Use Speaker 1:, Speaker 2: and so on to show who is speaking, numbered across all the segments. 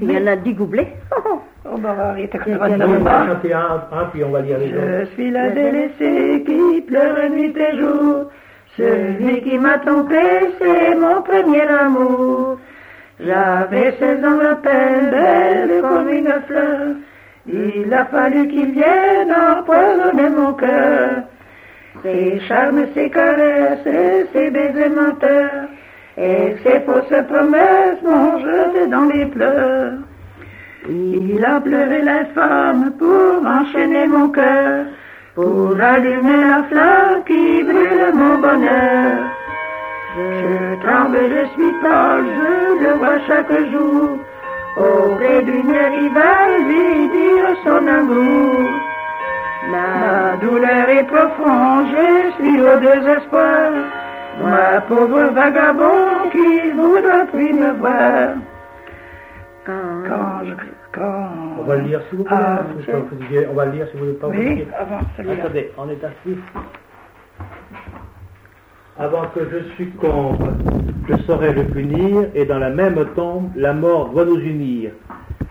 Speaker 1: Il y en a dix.
Speaker 2: Oh, bah, même.
Speaker 3: On va chanter un, un, puis on va lire les autres.
Speaker 2: Je suis la délaissée qui pleure nuit et jour. Celui qui m'a trompé, c'est mon premier amour. J'avais 16 ans à peine, belle comme une fleur. Il a fallu qu'il vienne empoisonner mon cœur. Ses charmes, ses caresses, et ses baisers menteurs. Et ses fausses promesses m'ont jeté dans les pleurs. Il a pleuré l'infâme pour enchaîner mon cœur, pour allumer la flamme qui brûle mon bonheur. Je tremble, je suis pâle, je le vois chaque jour, auprès d'une rivale lui dire son amour. Ma douleur est profonde, je suis au désespoir, moi pauvre vagabond qui voudra plus me voir.
Speaker 1: Quand,
Speaker 2: Quand je... Quand...
Speaker 3: On va le lire si vous voulez.
Speaker 2: Ah,
Speaker 3: hein, vous pas fatigué. On va le lire si vous voulez pas vous
Speaker 2: Oui, avant.
Speaker 3: Attendez, on est assis. Avant que je succombe, je saurai le punir, et dans la même tombe, la mort doit nous unir.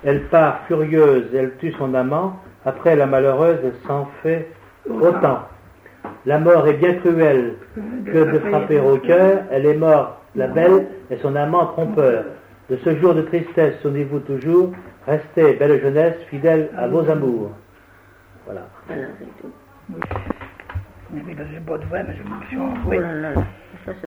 Speaker 3: Elle part furieuse, elle tue son amant, après la malheureuse s'en fait autant. La mort est bien cruelle que de frapper au cœur, elle est morte, la belle, et son amant trompeur. De ce jour de tristesse, souvenez-vous toujours, restez, belle jeunesse, fidèle à vos amours. Voilà.
Speaker 1: voilà, c'est tout.
Speaker 2: Oui, parce que j'ai pas de voix, mais je me suis
Speaker 1: Oh
Speaker 2: envoyé.
Speaker 1: là là, ça,